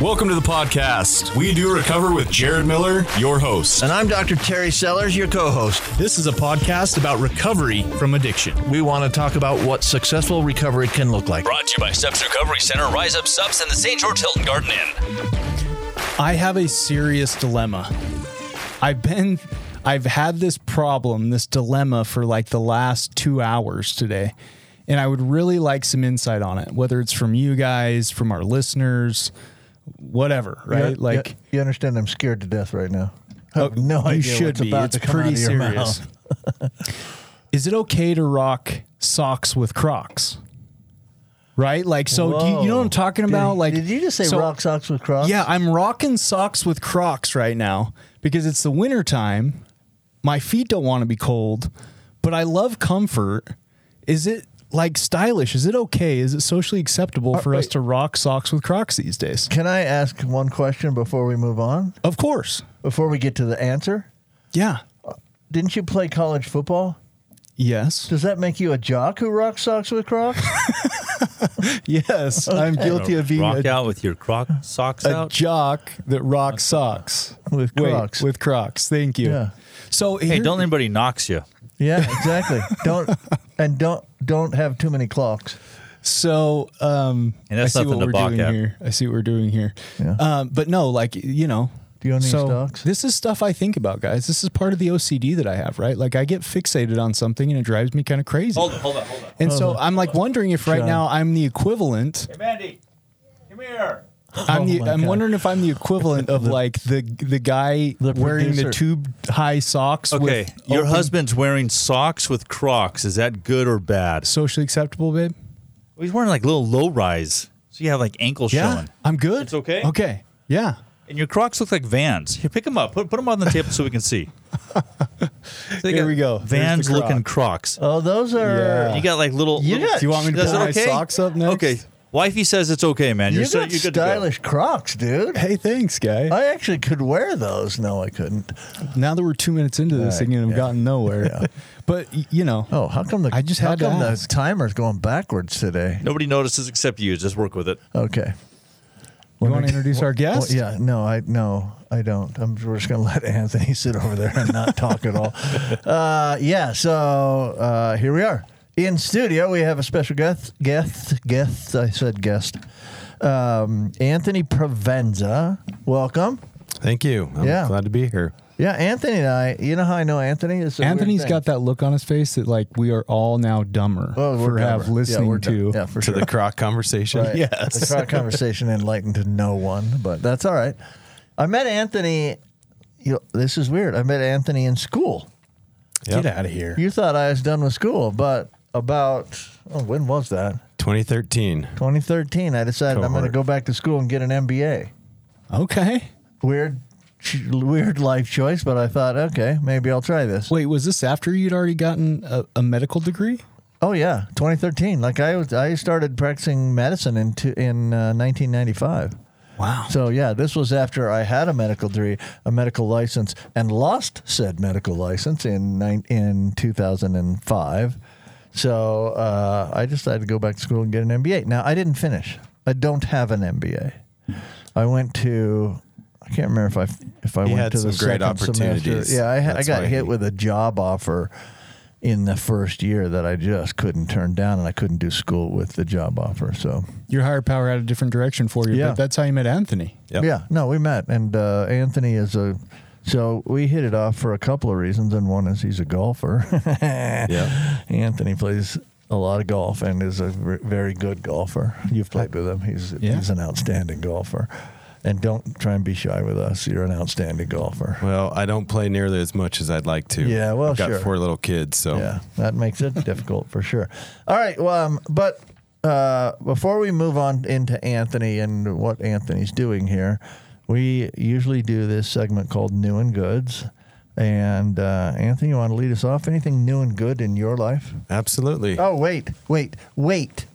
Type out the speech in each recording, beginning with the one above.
Welcome to the podcast. We do recover with Jared Miller, your host. And I'm Dr. Terry Sellers, your co host. This is a podcast about recovery from addiction. We want to talk about what successful recovery can look like. Brought to you by Steps Recovery Center, Rise Up Sups, and the St. George Hilton Garden Inn. I have a serious dilemma. I've been, I've had this problem, this dilemma for like the last two hours today. And I would really like some insight on it, whether it's from you guys, from our listeners, whatever, right? You- like, you, understand I'm scared to death right now. Oh, no you idea should be. It's pretty out of your serious. Is it okay to rock socks with Crocs? Right? Like, so do you, you know what I'm talking Did- about? like, did you just say so- rock socks with Crocs? Yeah, I'm rocking socks with Crocs right now because it's the winter time. My feet don't want to be cold, but I love comfort. Is it like stylish? Is it okay? Is it socially acceptable uh, for us wait. to rock socks with Crocs these days? Can I ask one question before we move on? Of course. Before we get to the answer? Yeah. Uh, didn't you play college football? Yes. Does that make you a jock who rocks socks with Crocs? Yes. I'm guilty of being rock a, out with your croc socks a out. jock that rocks socks With Wait, Crocs. with Crocs. Thank you. Yeah. So hey, here- don't anybody knocks you. Yeah, exactly. don't and don't don't have too many clocks. So, um, And that's I see what we're doing at. here. I see what we're doing here. Yeah. Um, but no, like you know. Do you own any so stocks? this is stuff I think about, guys. This is part of the OCD that I have, right? Like I get fixated on something and it drives me kind of crazy. Hold on, hold on, hold on. and so I'm like wondering if right John. now I'm the equivalent. Hey, Mandy, come here. I'm oh the, Oh my I'm wondering if I'm the equivalent of like the the guy The wearing the tube high socks. Okay, with your open- husband's wearing socks with Crocs. Is that good or bad? socially acceptable, babe. Well, He's wearing like little low rise, so you have like ankle Yeah, showing, I'm good. It's okay? Okay, yeah. and your Crocs look like Vans. Here, pick them up. Put, put them on the table so we can see. So Here we go. There's the Vans looking Crocs. Crocs. Oh, those are Yeah. You got like little. You little got- Do you want me to Is pull my okay? socks up next? Okay, wifey says it's okay, man. You're you so got you're good to go. stylish Crocs, dude. Hey, thanks, guy. I actually could wear those. No, I couldn't. now that we're two minutes into this Right, thing and I've yeah. gotten nowhere, but you know, Oh, how come the I just how had to come the ask. timer's going backwards today? Nobody notices except you. Just work with it. Okay. you want to introduce our guest? Well, yeah, no, I no, I don't. I'm we're just gonna let Anthony sit over there and not talk at all. Uh, yeah, so uh, here we are in studio. We have a special guest. Guest, guest. I said guest. Um, Anthony Provenza, welcome. Thank you. I'm Yeah. glad to be here. Yeah, Anthony and I. You know how I know Anthony? It's a weird Anthony's thing. got that look on his face that like we are all now dumber Oh, we're for have dumber. listening yeah, we're to. Yeah, for To the croc conversation. Right. Yes. The crowd conversation enlightened to no one, but that's all right. I met Anthony. You know, this is weird. I met Anthony in school. Get out of here. You thought I was done with school, but about oh, when was that? 2013. 2013. I decided I'm going to Cohort. go back to school and get an MBA. Okay. Weird, weird life choice, but I thought, okay, maybe I'll try this. Wait, was this after you'd already gotten a, a medical degree? Oh yeah, 2013. Like I was, I started practicing medicine in two, in uh, 1995. Wow. So yeah, this was after I had a medical degree, a medical license, and lost said medical license in nine, in 2005. So uh, I decided to go back to school and get an MBA. Now I didn't finish. I don't have an MBA. I went to. I can't remember if I if I He went had to the some great second semester. Yeah, I, ha- I got hit he- with a job offer in the first year that I just couldn't turn down, and I couldn't do school with the job offer. So Your higher power had a different direction for you, Yeah. but that's how you met Anthony. Yep. Yeah, no, we met, and uh, Anthony is a. So we hit it off for a couple of reasons, and one is he's a golfer. Yeah. Anthony plays a lot of golf and is a very good golfer. You've played with him; he's Yeah. he's an outstanding golfer. And don't try and be shy with us. You're an outstanding golfer. Well, I don't play nearly as much as I'd like to. Yeah, well, I've got sure. four little kids, so Yeah, that makes it difficult for sure. All right, well, um, but uh, before we move on into Anthony and what Anthony's doing here, we usually do this segment called New and Goods. And uh, Anthony, you want to lead us off? Anything new and good in your life? absolutely. Oh, wait, wait, wait.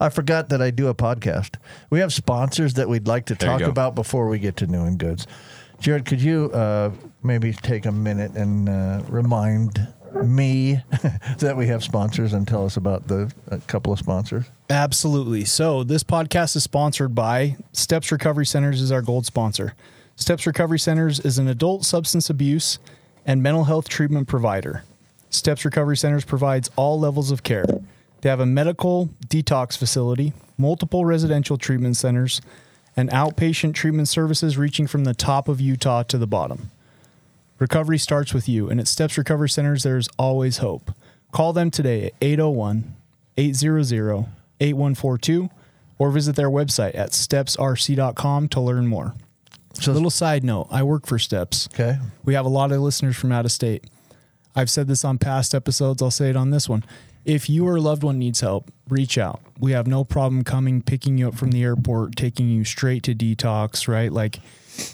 I forgot that I do a podcast. We have sponsors that we'd like to There talk about before we get to new and goods. Jared, could you uh, maybe take a minute and uh, remind me that we have sponsors and tell us about the couple of sponsors? Absolutely. So this podcast is sponsored by Steps Recovery Centers is our gold sponsor. Steps Recovery Centers is an adult substance abuse and mental health treatment provider. Steps Recovery Centers provides all levels of care. They have a medical detox facility, multiple residential treatment centers, and outpatient treatment services reaching from the top of Utah to the bottom. Recovery starts with you, and at Steps Recovery Centers, there's always hope. Call them today at 801 800 8142 or visit their website at stepsrc.com to learn more. So, little side note I work for Steps. Okay. We have a lot of listeners from out of state. I've said this on past episodes. I'll say it on this one. If you or a loved one needs help, reach out. We have no problem coming, picking you up from the airport, taking you straight to detox, right? Like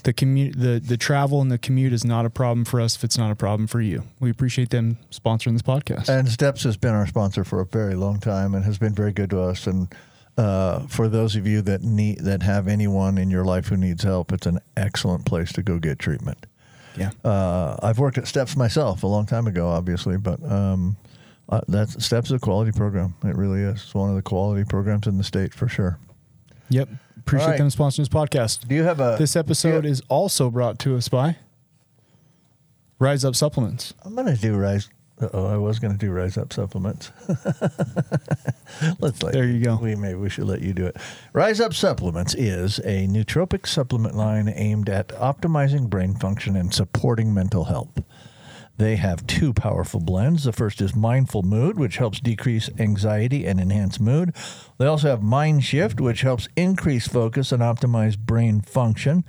the commute, the, the travel and the commute is not a problem for us if it's not a problem for you. We appreciate them sponsoring this podcast. And Steps has been our sponsor for a very long time and has been very good to us. And uh, for those of you that need that have anyone in your life who needs help, it's an excellent place to go get treatment. yeah. Uh, I've worked at Steps myself a long time ago, obviously, but um, uh, that's Steps is a quality program. It really is. It's one of the quality programs in the state for sure. Yep. Appreciate right. them sponsoring this podcast. Do you have a? This episode you- is also brought to us by Rise Up Supplements. I'm gonna do rise. Uh oh, I was gonna do rise up supplements. Let's let There you go. We maybe we should let you do it. Rise Up Supplements is a nootropic supplement line aimed at optimizing brain function and supporting mental health. They have two powerful blends. The first is Mindful Mood, which helps decrease anxiety and enhance mood. They also have Mind Shift, which helps increase focus and optimize brain function.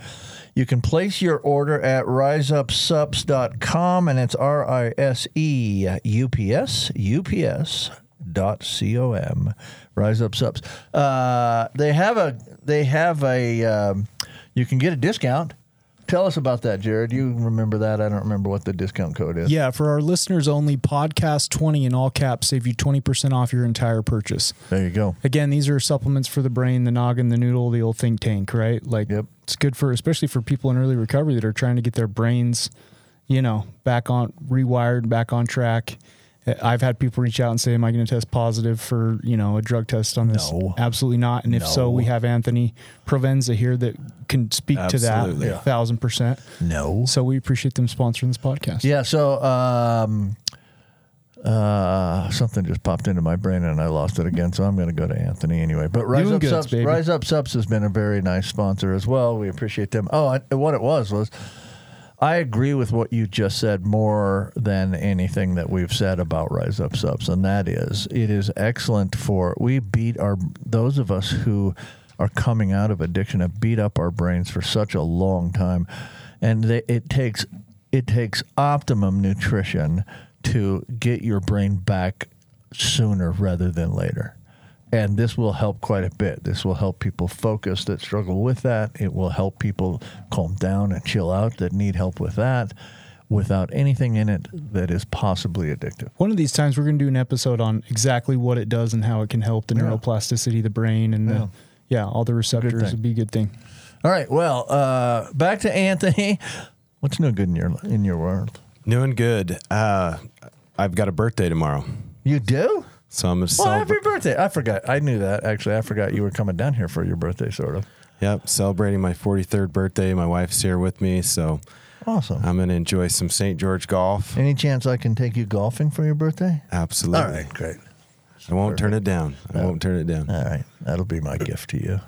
You can place your order at riseupsups.com, and it's R I S E U P S, U P S dot com. Rise Subs. Uh, they have a, they have a, um, you can get a discount. Tell us about that, Jared. You remember that? I don't remember what the discount code is. Yeah, for our listeners only, podcast 20 in all caps save you 20% off your entire purchase. There you go. Again, these are supplements for the brain, the noggin, the noodle, the old think tank, right? Like Yep. it's good for especially for people in early recovery that are trying to get their brains, you know, back on rewired, back on track. I've had people reach out and say, "Am I going to test positive for you know a drug test on this?" No. Absolutely not. And if so, we have Anthony Provenza here that can speak Absolutely. to that a thousand percent. No. So we appreciate them sponsoring this podcast. Yeah, so um, uh, something just popped into my brain and I lost it again, so I'm going to go to Anthony anyway. But Rise Doing Up goods, Subs, baby. Rise Up Sups has been a very nice sponsor as well. We appreciate them. Oh, I, what it was was I agree with what you just said more than anything that we've said about Rise Up Sups, and that is it is excellent for we beat our those of us who are coming out of addiction have beat up our brains for such a long time, and they, it takes it takes optimum nutrition to get your brain back sooner rather than later. And this will help quite a bit. This will help people focus that struggle with that. It will help people calm down and chill out that need help with that without anything in it that is possibly addictive. One of these times, we're going to do an episode on exactly what it does and how it can help the neuroplasticity of the brain and Yeah. the, yeah, all the receptors. It'd be a good thing. All right. Well, uh, back to Anthony. What's no good in your in your world? New and good. Uh, I've got a birthday tomorrow, You do? So I'm a Well, celebra- happy birthday! I forgot. I knew that actually. I forgot you were coming down here for your birthday, sort of. Yep, celebrating my 43rd birthday. My wife's here with me, so Awesome. I'm gonna enjoy some St. George golf. Any chance I can take you golfing for your birthday? Absolutely. All right, great. I won't turn it down. I won't turn it down. All right, that'll be my gift to you.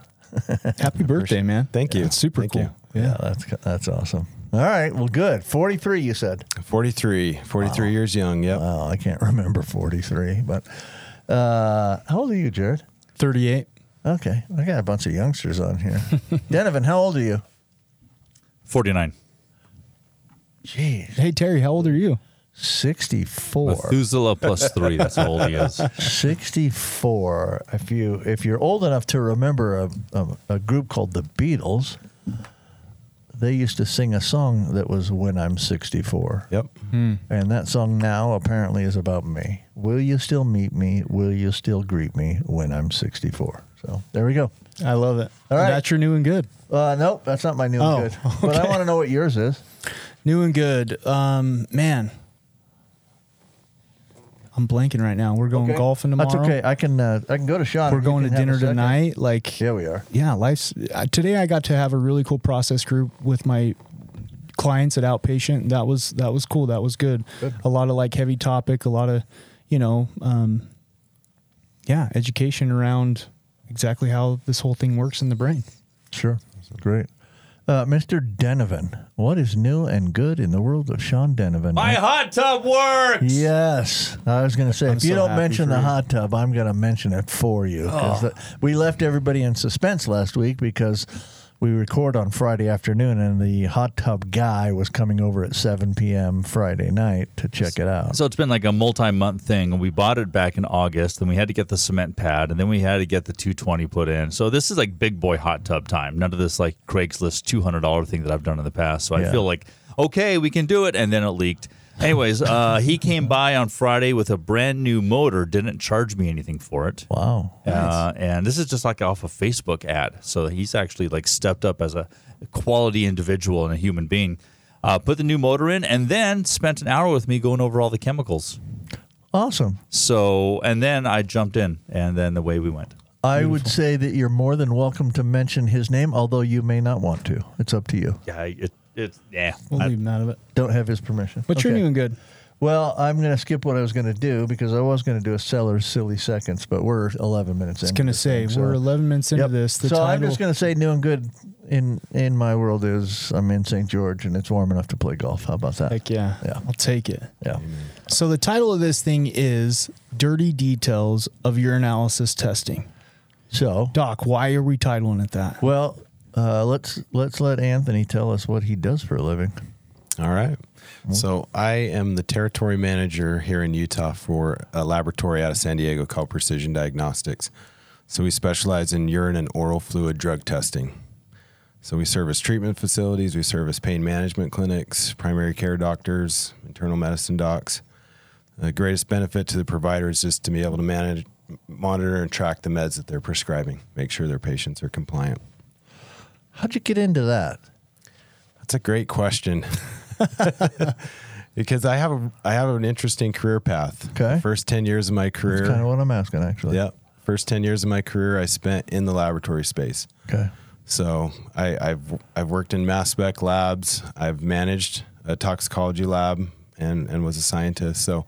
Happy birthday, man. Thank you. It's super Thank cool. you. Yeah, that's that's awesome. All right, well, good. Forty-three, you said. 43, 43 years young. Yep. Wow, I can't remember forty-three, but uh, how old are you, Jared? 38. Okay, I got a bunch of youngsters on here. Denovan, how old are you? 49. Jeez, Hey, Terry, how old are you? 64. Methuselah plus three. That's how old he is. 64. If you if you're old enough to remember a, a, a group called the Beatles, they used to sing a song that was "When I'm 64." Yep. And that song now apparently is about me. Will you still meet me? Will you still greet me when I'm 64? So there we go. I love it. All right. That's your new and good. Uh, nope, that's not my new Oh, and good. But I want to know what yours is. New and good. Um, man, I'm blanking right now. We're going golfing tomorrow. That's okay. I can uh, I can go to Sean. We're you going to can have a dinner second. tonight. Like, Yeah, we are. yeah, life's uh, today. I got to have a really cool process group with my clients at outpatient. That was that was cool. That was good. A lot of like heavy topic. A lot of, you know, um, yeah, education around exactly how this whole thing works in the brain. Sure. Great. Uh, Mr. Denovan, what is new and good in the world of Sean Denovan? My hot tub works. Yes, I was going to say I'm if you so don't mention the you. hot tub, I'm going to mention it for you. 'cause the- we left everybody in suspense last week because we record on Friday afternoon, and the hot tub guy was coming over at 7 p.m. Friday night to check it out. So it's been like a multi-month thing. We bought it back in August, then we had to get the cement pad, and then we had to get the 220 put in. So this is like big boy hot tub time. None of this like Craigslist $200 thing that I've done in the past. So Yeah. I feel like okay, we can do it, and then it leaked. Anyways, uh, he came by on Friday with a brand new motor. Didn't charge me anything for it. wow. Uh, and this is just like off a Facebook ad. So he's actually like stepped up as a quality individual and a human being. Uh, put the new motor in, and then spent an hour with me going over all the chemicals. Awesome. So, and then I jumped in, and then the way we went. I would say that you're more than welcome to mention his name, although you may not want to. It's up to you. Yeah, it, it's yeah. We'll I- leave him out of it. Don't have his permission. But you're Okay. doing good. Well, I'm going to skip what I was going to do because I was going to do a seller's silly seconds, but we're 11 minutes in. I was gonna say we're 11 minutes into this. The so title, I'm just going to say new and good in in my world is I'm in St. George and it's warm enough to play golf. How about that? Heck yeah, Yeah. I'll take it. Yeah. So the title of this thing is "Dirty Details of Urinalysis Testing." So, Doc, why are we titling it that? well, uh, let's let's let Anthony tell us what he does for a living. All right. So I am the territory manager here in Utah for a laboratory out of San Diego called Precision Diagnostics. So we specialize in urine and oral fluid drug testing. So we service treatment facilities, we service pain management clinics, primary care doctors, internal medicine docs. The greatest benefit to the provider is just to be able to manage, monitor, and track the meds that they're prescribing, make sure their patients are compliant. How'd you get into that? That's a great question. because I have a I have an interesting career path. Okay. The first ten years of my career. That's kind of what I'm asking, actually. Yeah. First ten years of my career I spent in the laboratory space. Okay. So I, I've I've worked in mass spec labs. I've managed a toxicology lab and and was a scientist. So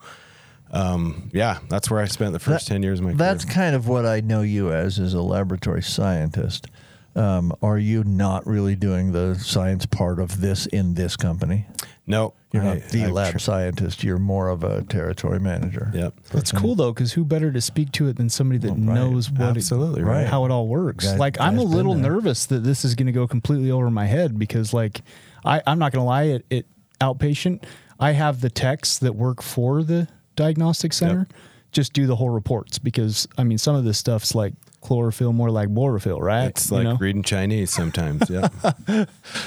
um, yeah, that's where I spent the first That- ten years of my That's career. That's kind of what I know you as, as a laboratory scientist. Um, are you not really doing the science part of this in this company? No, You're I- not the I've lab tr- scientist. You're more of a territory manager. Yep. That's cool though, because who better to speak to it than somebody that Well, right. knows what Absolutely it, right. how it all works. Guy- like I'm a little nervous that this is going to go completely over my head because, like, I, I'm not going to lie, it, it outpatient. I have the techs that work for the diagnostic center just do the whole reports because I mean some of this stuff's like chlorophyll, more like borophyll, right? It's You like know? reading Chinese sometimes. Yeah.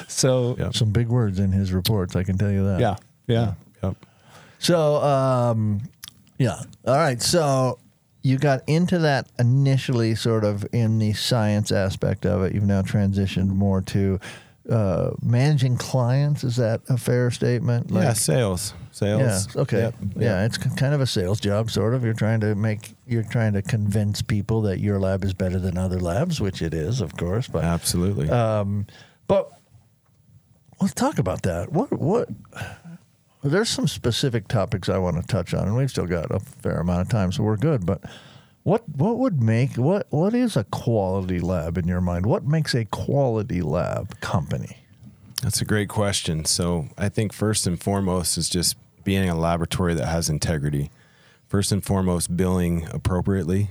so Yep. Some big words in his reports, I can tell you that. yeah, yeah. yep. So, um, yeah. All right. So you got into that initially, sort of in the science aspect of it. You've now transitioned more to uh, managing clients. Is that a fair statement? yeah, sales. Sales. Yeah. Okay. Yep. Yeah, it's kind of a sales job, sort of. You're trying to make, you're trying to convince people that your lab is better than other labs, which it is, of course. But Absolutely. um, but let's talk about that. What what? There's some specific topics I want to touch on, and we've still got a fair amount of time, so we're good. But what what would make what what is a quality lab in your mind? What makes a quality lab company? That's a great question. So I think first and foremost is just being a laboratory that has integrity. First and foremost, billing appropriately.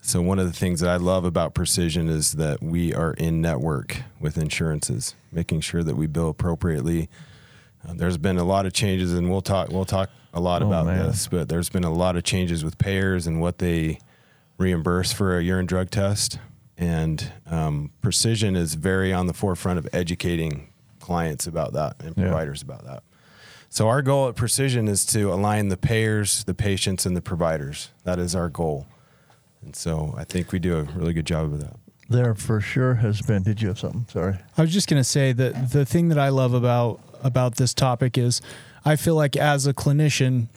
So one of the things that I love about Precision is that we are in network with insurances, making sure that we bill appropriately. Uh, there's been a lot of changes, and we'll talk. We'll talk a lot Oh, about man. this, but there's been a lot of changes with payers and what they reimburse for a urine drug test. And um, Precision is very on the forefront of educating clients about that and Yeah. providers about that. So our goal at Precision is to align the payers, the patients, and the providers. That is our goal. And so I think we do a really good job of that. There for sure has been. Did you have something? Sorry. I was just gonna say that the thing that I love about about this topic is I feel like as a clinician,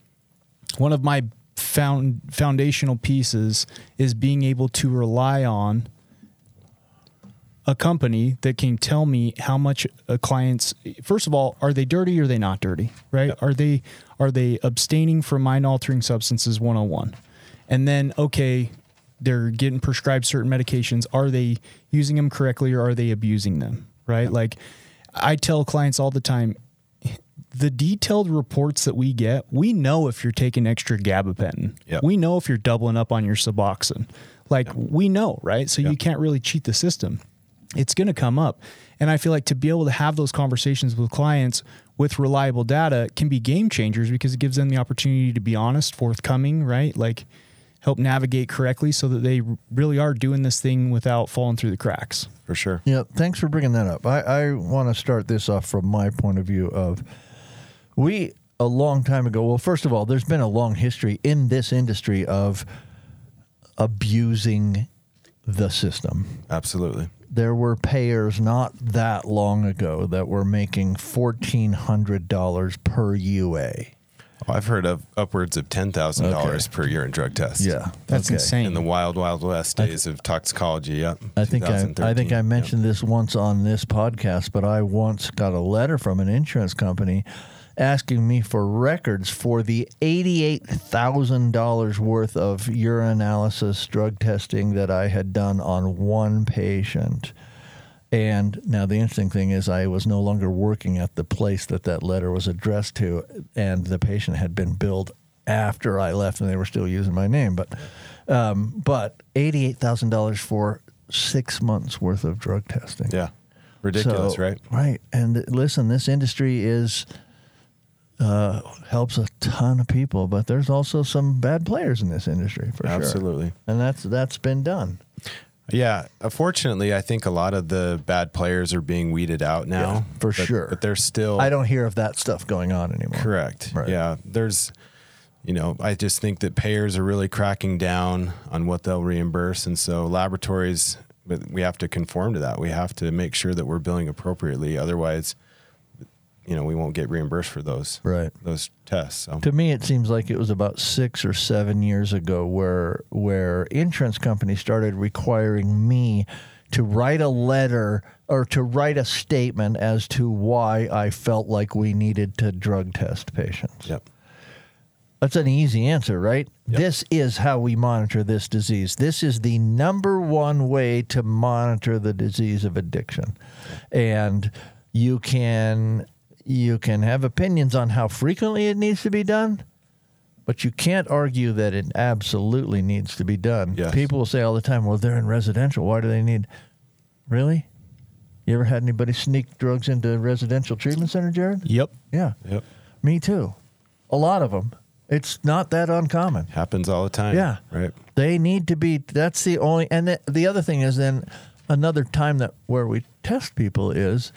one of my found foundational pieces is being able to rely on a company that can tell me how much a client's first of all are they dirty or are they not dirty right are they are they abstaining from mind altering substances 101 and then okay they're getting prescribed certain medications are they using them correctly or are they abusing them right like i tell clients all the time the detailed reports that we get, we know if you're taking extra gabapentin. Yep. We know if you're doubling up on your Suboxone. Like we know, right? So you can't really cheat the system. It's going to come up. And I feel like to be able to have those conversations with clients with reliable data can be game changers because it gives them the opportunity to be honest, forthcoming, right? Like help navigate correctly so that they really are doing this thing without falling through the cracks. for sure. Yeah, thanks for bringing that up. I, I want to start this off from my point of view of we a long time ago. Well, first of all, there's been a long history in this industry of abusing the system. Absolutely. There were payers not that long ago that were making fourteen hundred dollars per UA. Oh, I've heard of upwards of ten thousand dollars Okay. per urine drug test. Yeah, That's okay. insane. In the wild, wild west days of toxicology. Yep. I think I, I think I mentioned this once on this podcast, but I once got a letter from an insurance company asking me for records for the eighty-eight thousand dollars worth of urinalysis drug testing that I had done on one patient. And now the interesting thing is, I was no longer working at the place that that letter was addressed to, and the patient had been billed after I left, and they were still using my name. But, um, but eighty-eight thousand dollars for six months worth of drug testing. Yeah. Ridiculous, So- right? Right. And listen, this industry is uh, helps a ton of people, but there's also some bad players in this industry for sure. Absolutely. And that's that's been done. Yeah, unfortunately, I think a lot of the bad players are being weeded out now. Yeah, for but- sure. But there's still I don't hear of that stuff going on anymore. correct. Right. Yeah, there's, you know, I just think that payers are really cracking down on what they'll reimburse, and so laboratories, but we have to conform to that. We have to make sure that we're billing appropriately. Otherwise, you know, we won't get reimbursed for those Right. those tests. So To me, it seems like it was about six or seven years ago where where insurance companies started requiring me to write a letter or to write a statement as to why I felt like we needed to drug test patients. yep. That's an easy answer, right? This is how we monitor this disease. This is the number one way to monitor the disease of addiction. And you can you can have opinions on how frequently it needs to be done, but you can't argue that it absolutely needs to be done. Yes. People will say all the time, "Well, they're in residential. Why do they need?" Really? You ever had anybody sneak drugs into a residential treatment center, Jared? Yep. Yeah. Yep. Me too. A lot of them. It's not that uncommon. Happens all the time. Yeah. Right. They need to be. That's the only. And the, the other thing is then another time that where we test people is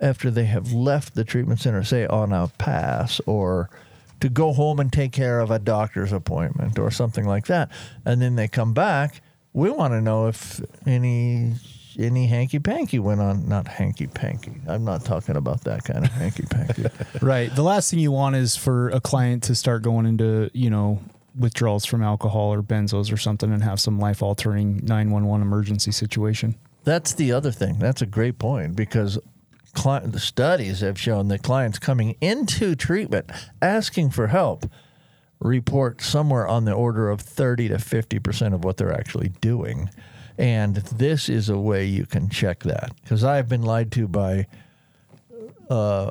after they have left the treatment center, say on a pass or to go home and take care of a doctor's appointment or something like that, and then they come back. We want to know if any any hanky panky went on. Not hanky panky. I'm not talking about that kind of hanky panky. Right. The last thing you want is for a client to start going into, you know, withdrawals from alcohol or benzos or something and have some life altering 911 emergency situation. That's the other thing. That's a great point because cli- the studies have shown that clients coming into treatment asking for help report somewhere on the order of 30 to 50% of what they're actually doing. And this is a way you can check that because I've been lied to by uh,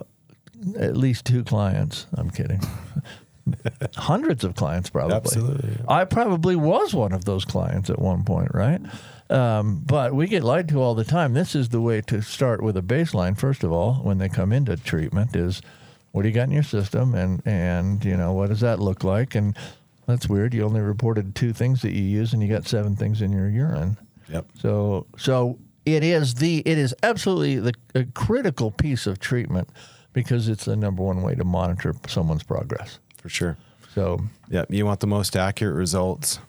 at least two clients. I'm kidding. Hundreds of clients, probably. Absolutely. I probably was one of those clients at one point, right? Um, but we get lied to all the time. This is the way to start with a baseline. First of all, when they come into treatment, is what do you got in your system, and and you know what does that look like? And that's weird. You only reported two things that you use, and you got seven things in your urine. Yep. So so it is the it is absolutely the a critical piece of treatment because it's the number one way to monitor someone's progress. For sure. So Yeah, you want the most accurate results.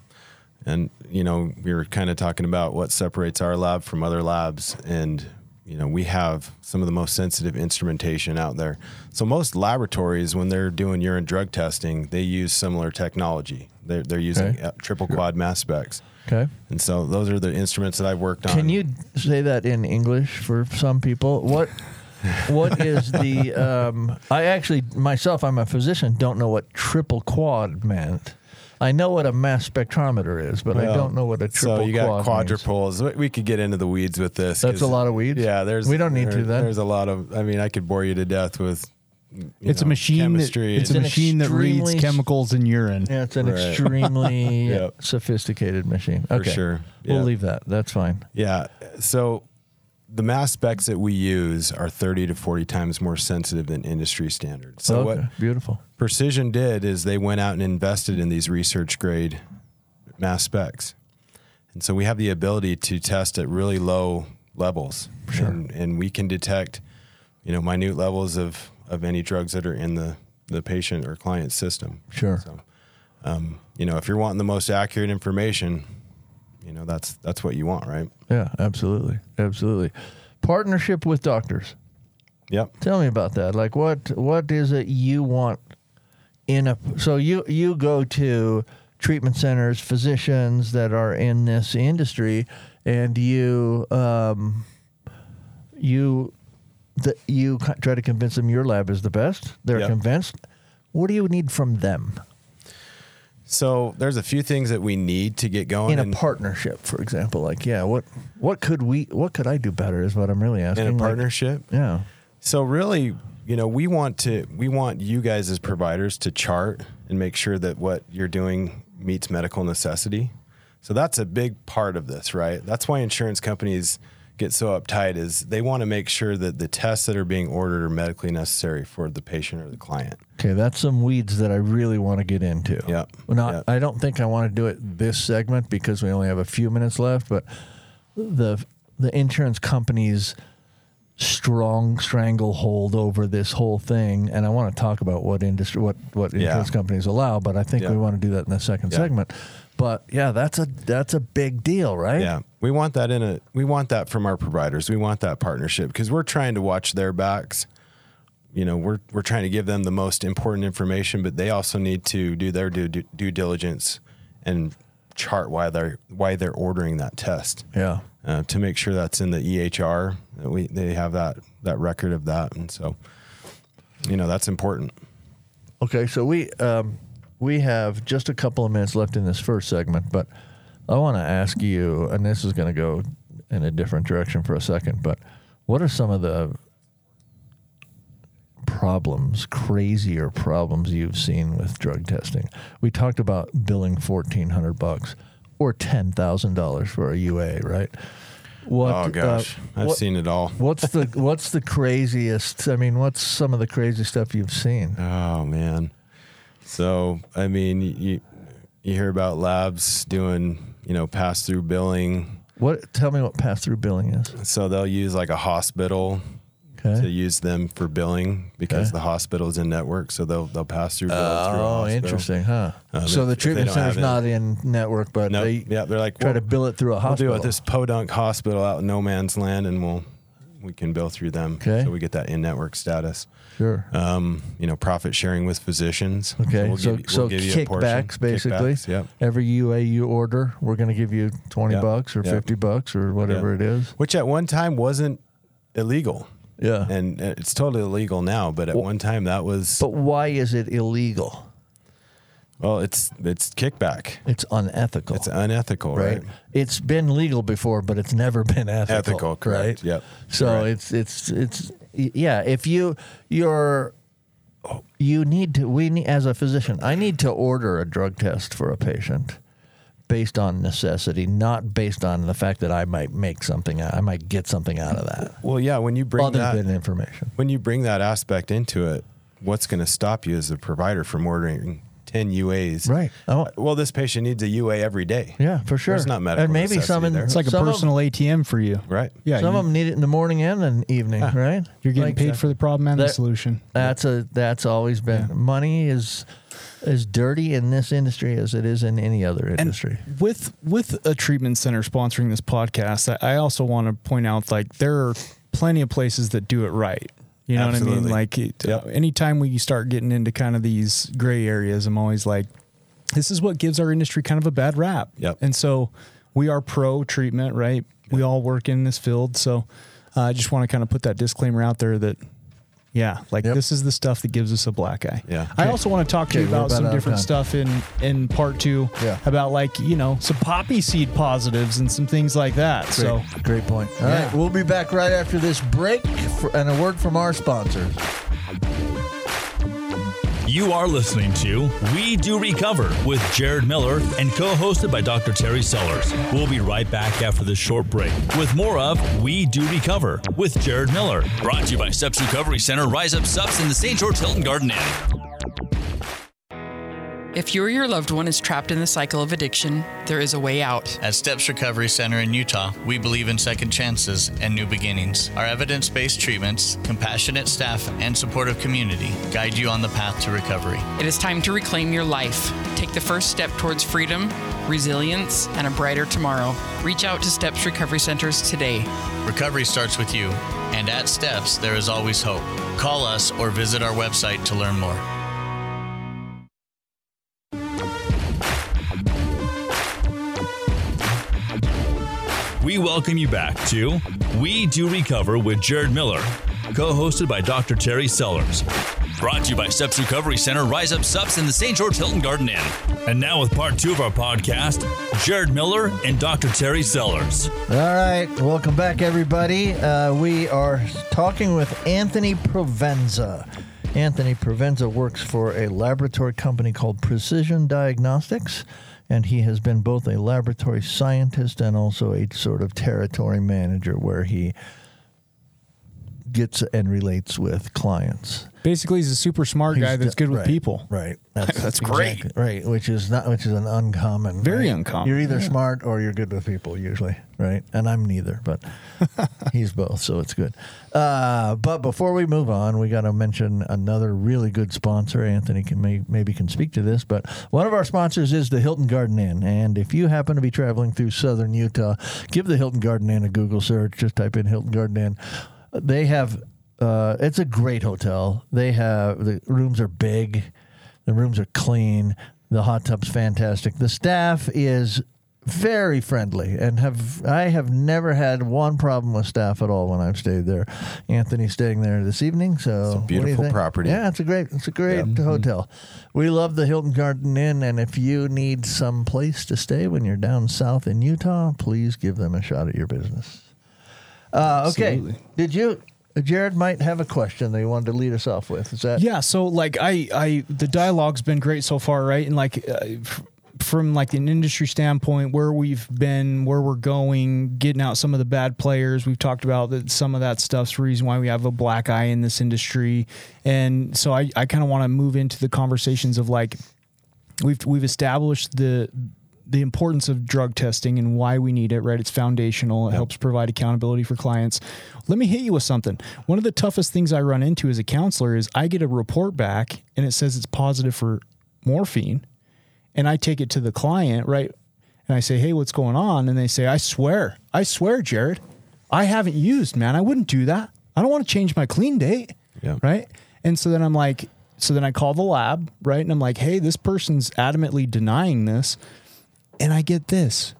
And, you know, we were kind of talking about what separates our lab from other labs. And, you know, we have some of the most sensitive instrumentation out there. So most laboratories, when they're doing urine drug testing, they use similar technology. They're, they're using Okay. uh, triple quad mass specs. Okay. And so those are the instruments that I've worked on. Can you say that in English for some people? What what is the um, I actually myself I'm a physician don't know what triple quad meant. I know what a mass spectrometer is, but I don't know what a triple So you got quad means. We- We could get into the weeds with this. That's 'cause- a lot of weeds? Yeah, there's. We don't need to there- then. There's a lot of. I mean, I could bore you to death with. you It's a know, machine. That, Chemistry. it's a and- an machine that reads chemicals in urine. Yeah, it's an Right. extremely Yep. sophisticated machine. Okay. sure. We'll leave that. That's fine. Yeah. So the mass specs that we use are 30 to 40 times more sensitive than industry standards. So okay. what Beautiful. Precision did is they went out and invested in these research grade mass specs. And so we have the ability to test at really low levels. Sure. And, and we can detect, you know, minute levels of, of any drugs that are in the, the patient or client system. Sure. So, um, you know, if you're wanting the most accurate information, you know, that's that's what you want, right? Yeah, absolutely. Absolutely. Partnership with doctors. Yep. Tell me about that. Like what what is it you want in a so you you go to treatment centers, physicians that are in this industry and you um you the, you try to convince them your lab is the best. They're Yep. convinced. What do you need from them So there's a few things that we need to get going in a and- partnership, for example? Like, yeah, what what could we what could I do better is what I'm really asking. in a Like, partnership. yeah. So really, you know, we want to we want you guys as providers to chart and make sure that what you're doing meets medical necessity. So that's a big part of this, right? That's why insurance companies get so uptight is they want to make sure that the tests that are being ordered are medically necessary for the patient or the client. Okay, that's some weeds that I really want to get into. Yep. Well, not, Yep. I don't think I want to do it this segment because we only have a few minutes left, but the the insurance companies strong stranglehold over this whole thing and I want to talk about what industry what what Yeah. insurance companies allow, but I think Yeah. we want to do that in the second Yeah. segment. But yeah, that's a that's a big deal, right? Yeah, we want that in a we want that from our providers. We want that partnership because we're trying to watch their backs. You know, we're we're trying to give them the most important information, but they also need to do their due, due diligence and chart why they're why they're ordering that test Yeah. uh, to make sure that's in the EHR. That we they have that that record of that, and so you know that's important. Okay, so we um, we have just a couple of minutes left in this first segment, but I want to ask you, and this is going to go in a different direction for a second, but what are some of the problems, crazier problems you've seen with drug testing? We talked about billing fourteen hundred bucks or ten thousand dollars for a UA, right? What, oh gosh, uh, I've what- seen it all. What's the what's the craziest? I mean, what's some of the crazy stuff you've seen? Oh man. So I mean, you you hear about labs doing you know pass through billing. What? Tell me what pass through billing is. So they'll use like a hospital to use them for billing because Okay. the hospital is in network. So they'll they'll pass through. bill through Oh, interesting, huh? Um, so if- the treatment don't center's not in network, but No, they yeah, they're like try to well, bill it through a hospital. We'll do it at this podunk hospital out in no man's land, and we'll we can bill through them. Okay. So we get that in network status. Sure. Um, you know, profit sharing with physicians. Okay, we'll so give so we'll give you a portion. kickbacks basically. Kickbacks, yep. Every UA you order, we're going to give you twenty Yep. bucks or Yep. fifty bucks or whatever it is. Which at one time wasn't illegal. Yeah. And uh, it's totally illegal now, but at one time that was but why is it illegal? Well, it's it's kickback. It's unethical. It's unethical, right? right? It's been legal before, but it's never been ethical. Ethical, correct. Right? Yep. So Correct. it's it's it's yeah. If you you're you need to we need as a physician, I need to order a drug test for a patient based on necessity, not based on the fact that I might make something out, I might get something out of that Well, yeah, when you bring other that information. when you bring that aspect into it, what's going to stop you as a provider from ordering 10 UAs? Right. I want- Well, this patient needs a UA every day. Yeah, for sure. It's not medical and maybe some in. It's like a some of- personal ATM for you. Right. Yeah. some you, of them need it in the morning and in the evening, ah. right? you're getting Like- paid for the problem and the solution. That's a that's always been money is as dirty in this industry as it is in any other industry. with with a treatment center sponsoring this podcast, I, I also want to point out like there are plenty of places that do it right. You know what I mean? Like, it, Yep. uh, anytime we start getting into kind of these gray areas, I'm always like, this is what gives our industry kind of a bad rap. Yep. And so we are pro treatment, right? We all work in this field. So uh, I just want to kind of put that disclaimer out there that, yeah, like Yep. this is the stuff that gives us a black eye. Yeah. I also want to talk to you Okay, about about some different time. stuff in in part two. Yeah. About like you know some poppy seed positives and some things like that. Great, So great point. All Yeah. right, we'll be back right after this break for, and a word from our sponsors. You are listening to We Do Recover with Jared Miller and co hosted by Dr. Terry Sellers. We'll be right back after this short break with more of We Do Recover with Jared Miller. Brought to you by Steps Recovery Center, Rise Up Sups in the St. George Hilton Garden Inn. If you or your loved one is trapped in the cycle of addiction, there is a way out. At Steps Recovery Center in Utah, we believe in second chances and new beginnings. Our evidence based treatments, compassionate staff, and supportive community guide you on the path to recovery. It is time to reclaim your life. Take the first step towards freedom, resilience, and a brighter tomorrow. Reach out to Steps Recovery Centers today. Recovery starts with you, and at Steps, there is always hope. Call us or visit our website to learn more. Welcome you back to We Do Recover with Jared Miller, co hosted by Dr. Terry Sellers. Brought to you by Steps Recovery Center, Rise Up Sups in the St. George Hilton Garden Inn. And now, with part two of our podcast, Jared Miller and Dr. Terry Sellers. All right, welcome back, everybody. Uh, we are talking with Anthony Provenza. Anthony Provenza works for a laboratory company called Precision Diagnostics, and he has been both a laboratory scientist and also a sort of territory manager where he gets and relates with clients. basically, he's a super smart guy that's good with people. Right. That's, That's great. Right, which is not which is an uncommon. Very right? uncommon, You're either yeah. smart or you're good with people usually, right? And I'm neither, but he's both, so it's good. Uh, but before we move on, we got to mention another really good sponsor. Anthony can may, maybe can speak to this, but one of our sponsors is the Hilton Garden Inn, and if you happen to be traveling through southern Utah, give the Hilton Garden Inn a Google search. Just type in Hilton Garden Inn. They have. Uh, it's a great hotel. They have the rooms are big. The rooms are clean. The hot tub's fantastic. The staff is very friendly and have I have never had one problem with staff at all when I've stayed there. Anthony's staying there this evening, so you beautiful property. Yeah, it's a great it's a great hotel. We love the Hilton Garden Inn and if you need some place to stay when you're down south in Utah, please give them a shot at your business. Uh, okay. Absolutely. Did you Jared might have a question that he wanted to lead us off with. Is that Yeah. So like I, I, the dialogue's been great so far, right? And like, uh, f- from like an industry standpoint, where we've been, where we're going, getting out some of the bad players. We've talked about that some of that stuff's the reason why we have a black eye in this industry. And so I, I kind of want to move into the conversations of like, we've we've established the the importance of drug testing and why we need it, right? It's foundational. It helps provide accountability for clients. Let me hit you with something. One of the toughest things I run into as a counselor is I get a report back and it says it's positive for morphine. And I take it to the client, right? And I say, hey, what's going on? And they say, I swear, I swear, Jared, I haven't used, man. I wouldn't do that. I don't want to change my clean date. Yeah. Right. And so then I'm like, so then I call the lab, right? And I'm like, hey, this person's adamantly denying this. And I get this.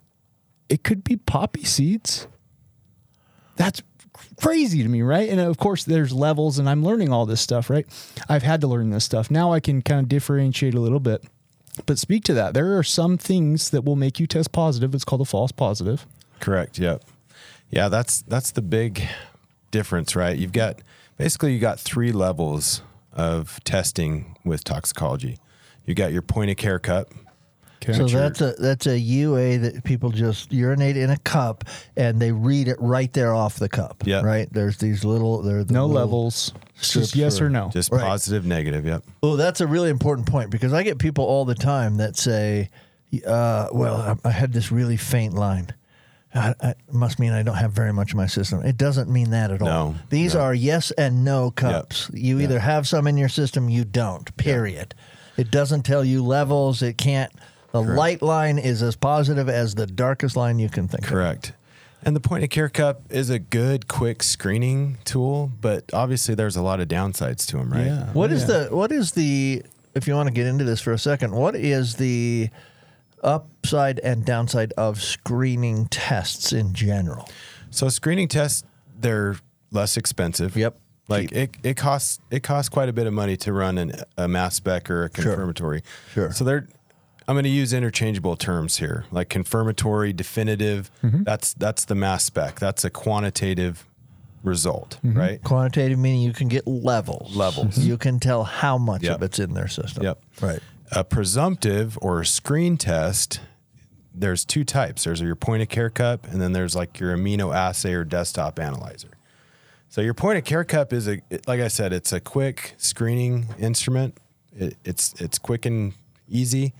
It could be poppy seeds. That's crazy to me, right? And of course, there's levels, and I'm learning all this stuff, right? I've had to learn this stuff. Now I can kind of differentiate a little bit. But speak to that. There are some things that will make you test positive. It's called a false positive. Correct. Yep. Yeah, that's that's the big difference, right? You've got basically you got three levels of testing with toxicology. You got your point of care cup. Okay. So that's a that's a UA that people just urinate in a cup and they read it right there off the cup. Yeah. Right. There's these little there the no little levels. Just yes for- or no. Just Right. positive, negative. Yep. Oh, that's a really important point because I get people all the time that say, uh, "Well, I, I had this really faint line." I, I, must mean I don't have very much in my system. It doesn't mean that at all. These no. are yes and no cups. You either have some in your system, you don't. Period. It doesn't tell you levels. It can't. The light line is as positive as the darkest line you can think of. Correct. And the point of care cup is a good, quick screening tool, but obviously there's a lot of downsides to them, right? Yeah. What is Yeah. the what is the if you want to get into this for a second, what is the upside and downside of screening tests in general? So screening tests, they're less expensive. Yep. Like it, it costs it costs quite a bit of money to run an, a mass spec or a confirmatory. Sure. So they're I'm going to use interchangeable terms here, like confirmatory, definitive. Mm-hmm. That's that's the mass spec. That's a quantitative result, mm-hmm. right? Quantitative meaning you can get levels. Levels. You can tell how much Yep. of it's in their system. Yep. Right. A presumptive or screen test, there's two types. There's your point of care cup, and then there's like your immunoassay or desktop analyzer. So your point of care cup is a, like I said, it's a quick screening instrument. It, it's it's quick and easy.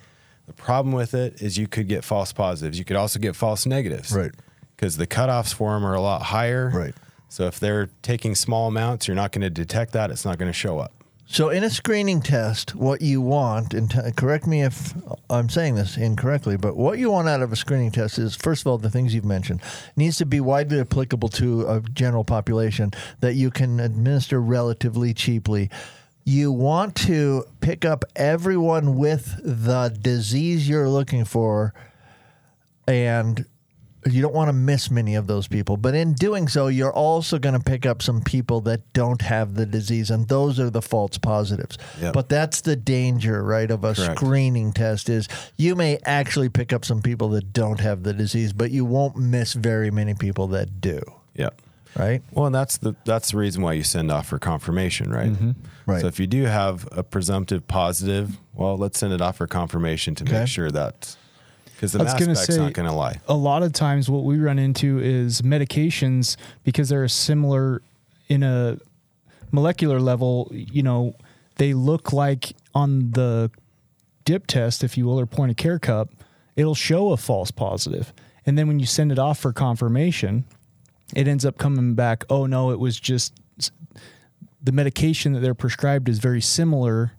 The problem with it is you could get false positives. You could also get false negatives, Right. Because the cutoffs for them are a lot higher, Right. So if they're taking small amounts, you're not going to detect that. It's not going to show up. So in a screening test, what you want, and t- correct me if I'm saying this incorrectly, but what you want out of a screening test is, first of all, the things you've mentioned needs to be widely applicable to a general population that you can administer relatively cheaply. You want to pick up everyone with the disease you're looking for, and you don't want to miss many of those people. But in doing so, you're also going to pick up some people that don't have the disease, and those are the false positives. Yep. But that's the danger, right, of a Correct. screening test is you may actually pick up some people that don't have the disease, but you won't miss very many people that do, Yep. Right? Well, and that's the that's the reason why you send off for confirmation, right? Mm-hmm. Right. So if you do have a presumptive positive, well, let's send it off for confirmation to Okay. make sure that because the mass gonna spec's say- not going to lie. a lot of times what we run into is medications because they're similar in a molecular level you know they look like on the dip test if you will or point of care cup it'll show a false positive and then when you send it off for confirmation it ends up coming back oh no it was just the medication that they're prescribed is very similar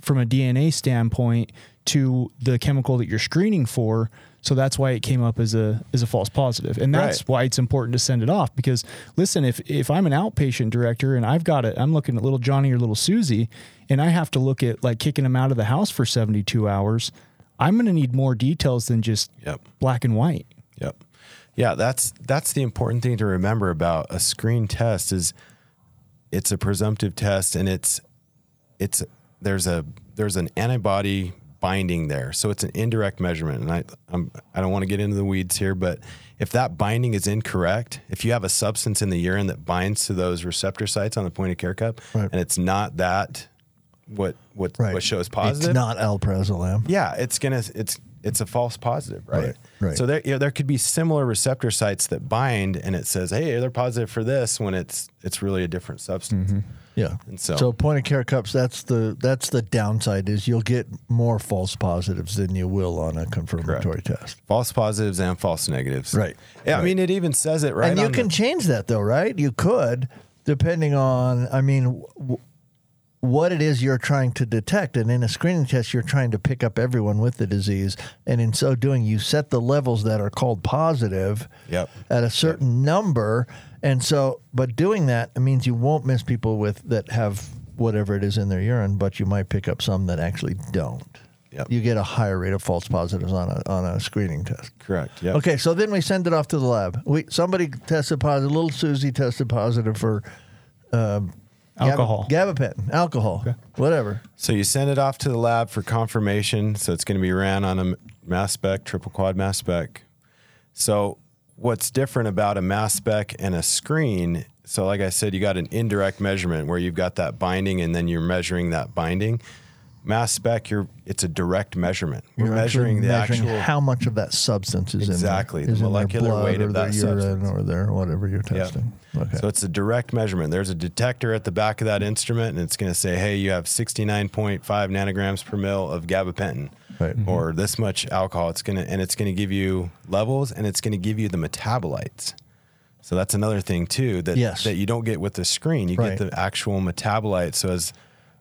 from a DNA standpoint to the chemical that you're screening for. So that's why it came up as a as a false positive, and that's Right. why it's important to send it off. Because listen, if if I'm an outpatient director and I've got it, I'm looking at little Johnny or little Susie, and I have to look at like kicking them out of the house for 72 hours. I'm going to need more details than just Yep. black and white. Yeah, that's that's the important thing to remember about a screen test is it's a presumptive test and it's it's there's a there's an antibody binding there. So it's an indirect measurement and I I'm, I don't want to get into the weeds here, but if that binding is incorrect, if you have a substance in the urine that binds to those receptor sites on the point of care cup Right. and it's not that what what Right. what shows positive It's not alprazolam. yeah, it's gonna it's it's a false positive, right? Right, right. So there you know, there could be similar receptor sites that bind, and it says, hey, they're positive for this when it's it's really a different substance. Mm-hmm. Yeah. And so- point of care cups, that's the that's the downside is you'll get more false positives than you will on a confirmatory test. False positives and false negatives. Right, Yeah, I mean, it even says it right. and you can the- change that though, right? You could, depending on, I mean, w- what it is you're trying to detect. And in a screening test, you're trying to pick up everyone with the disease. And in so doing, you set the levels that are called positive Yep. at a certain number. And so, but doing that it means you won't miss people with that have whatever it is in their urine, but you might pick up some that actually don't. Yep. You get a higher rate of false positives on a on a screening test. correct. Yeah. Okay, so then we send it off to the lab. We somebody tested positive. Little Susie tested positive for um, Alcohol. gabapentin, alcohol, whatever. So you send it off to the lab for confirmation. So it's going to be ran on a mass spec, triple quad mass spec. So what's different about a mass spec and a screen? So like I said, you got an indirect measurement where you've got that binding and then you're measuring that binding. Mass spec, you're it's a direct measurement. We're You're measuring the measuring actual how much of that substance is Exactly, in the there, is in their molecular blood weight or of that urine substance. or their whatever you're testing. Okay. So it's a direct measurement. There's a detector at the back of that instrument, and it's going to say, "Hey, you have 69.5 nanograms per mil of gabapentin, Right. Mm-hmm. or this much alcohol." It's going to, and it's going to give you levels, and it's going to give you the metabolites. So that's another thing too that Yes. that you don't get with the screen. You Right. get the actual metabolites. So as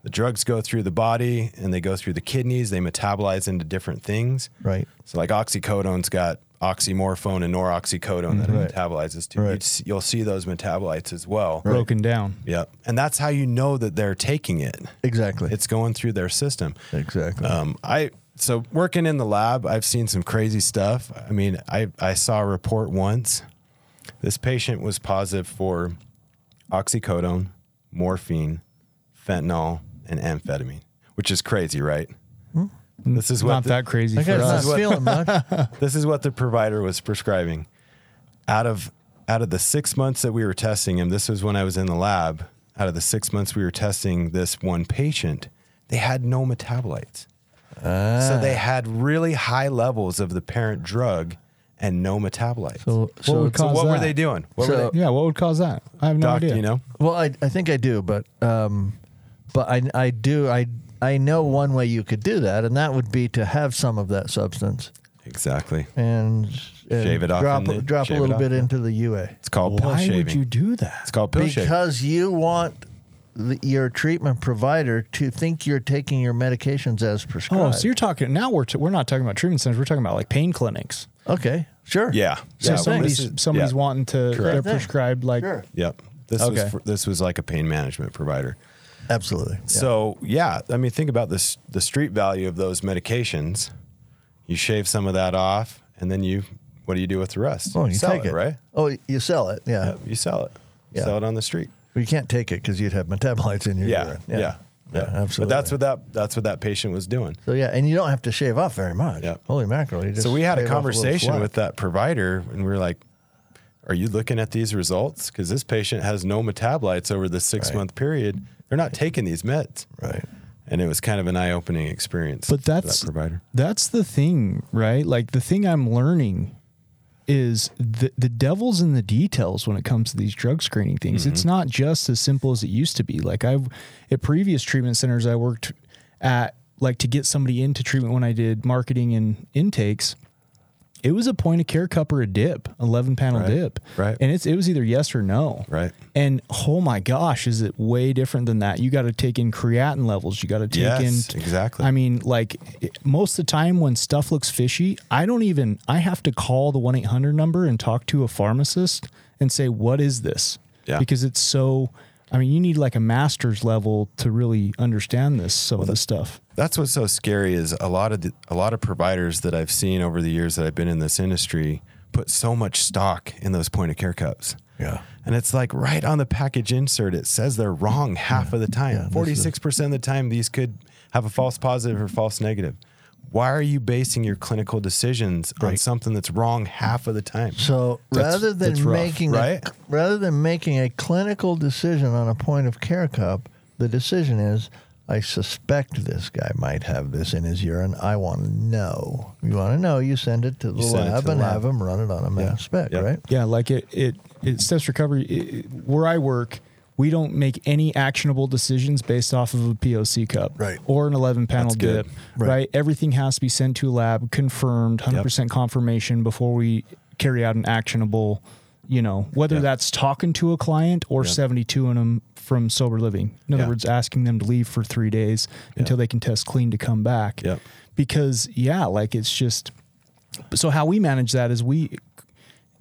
the drugs go through the body and they go through the kidneys, they metabolize into different things. Right. So like oxycodone's got oxymorphone and noroxycodone that it metabolizes to. Right. you'd, you'll see those metabolites as well. Broken down. Yep. And that's how you know that they're taking it. Exactly. It's going through their system. exactly. Um, I so working in the lab, I've seen some crazy stuff. I mean, I I saw a report once. This patient was positive for oxycodone, morphine, fentanyl, and amphetamine, which is crazy, right? This is what Not the- that crazy that for us. not feeling much. this is what the provider was prescribing. Out of out of the six months that we were testing him, this was when I was in the lab. Out of the six months we were testing this one patient, they had no metabolites. Ah. So they had really high levels of the parent drug and no metabolites. So, What so, would So cause what were they doing? What So- were they? Yeah, what would cause that? I have no Doc, idea. you know? well, I, I think I do, but um, but I I do I I know one way you could do that, and that would be to have some of that substance Exactly. and, and Shave it off drop the- drop a little off, bit yeah. into the UA It's called pill Why shaving. would you do that? It's called pill shaving. because you want the, your treatment provider to think you're taking your medications as prescribed. Oh, so you're talking now? We're t- we're not talking about treatment centers. We're talking about like pain clinics. okay, sure, Yeah. So yeah. somebody's is- somebody's yeah. wanting to they're prescribed like sure, Yep. This Okay. was for, this was like a pain management provider. Absolutely. Yeah. So yeah, I mean, think about this: the street value of those medications. You shave some of that off, and then you, what do you do with the rest? oh, you sell take it, it, right? Oh, you sell it, yeah. Yeah, you sell it. Yeah. Sell it on the street. Well, you can't take it because you'd have metabolites in your Yeah, urine. yeah, yeah, Yeah, absolutely. But that's what that that's what that patient was doing. So yeah, and you don't have to shave off very much. Yeah. Holy mackerel! You just So we had a shave off little conversation slack. with that provider, and we are like, "Are you looking at these results? Because this patient has no metabolites over the six month period. They're not taking these meds." right. And it was kind of an eye opening experience. But that's that provider. That's the thing, right? Like the thing I'm learning is the the devil's in the details when it comes to these drug screening things. It's Mm-hmm. not just as simple as it used to be. Like I've at previous treatment centers I worked at like to get somebody into treatment when I did marketing and intakes, it was a point of care cup or a dip, 11 panel Right, dip. right. And it's it was either yes or no. Right. And oh my gosh, is it way different than that? You got to take in creatinine levels. You got to take Yes, in exactly. I mean, like it- most of the time when stuff looks fishy, I don't even I have to call the 1-800 number and talk to a pharmacist and say, "What is this?" Yeah. Because it's so I mean, you need like a master's level to really understand this some of this stuff. That's what's so scary is a lot of the, a lot of providers that I've seen over the years that I've been in this industry put so much stock in those point of care cups. Yeah. And it's like right on the package insert, it says they're wrong half of the time. this Forty six percent of the time, these could have a false positive or false negative. Why are you basing your clinical decisions on something that's wrong half of the time? So That's- rather than that's rough, making right? a, rather than making a clinical decision on a point of care cup, the decision is I suspect this guy might have this in his urine. I want to know. You want to know? You send it to the send lab to the and lab. have them run it on a mass spec, Yep. right? Yeah, like it it it steps recovery it, it- where I work, we don't make any actionable decisions based off of a POC cup Right. or an 11 panel That's dip, Right. right. Everything has to be sent to a lab, confirmed, 100% confirmation before we carry out an actionable, you know, whether Yep. that's talking to a client or 72 in them from sober living. In other Yeah. words, asking them to leave for 3 days until they can test clean to come back. Yep. Because yeah, like it's just so how we manage that is we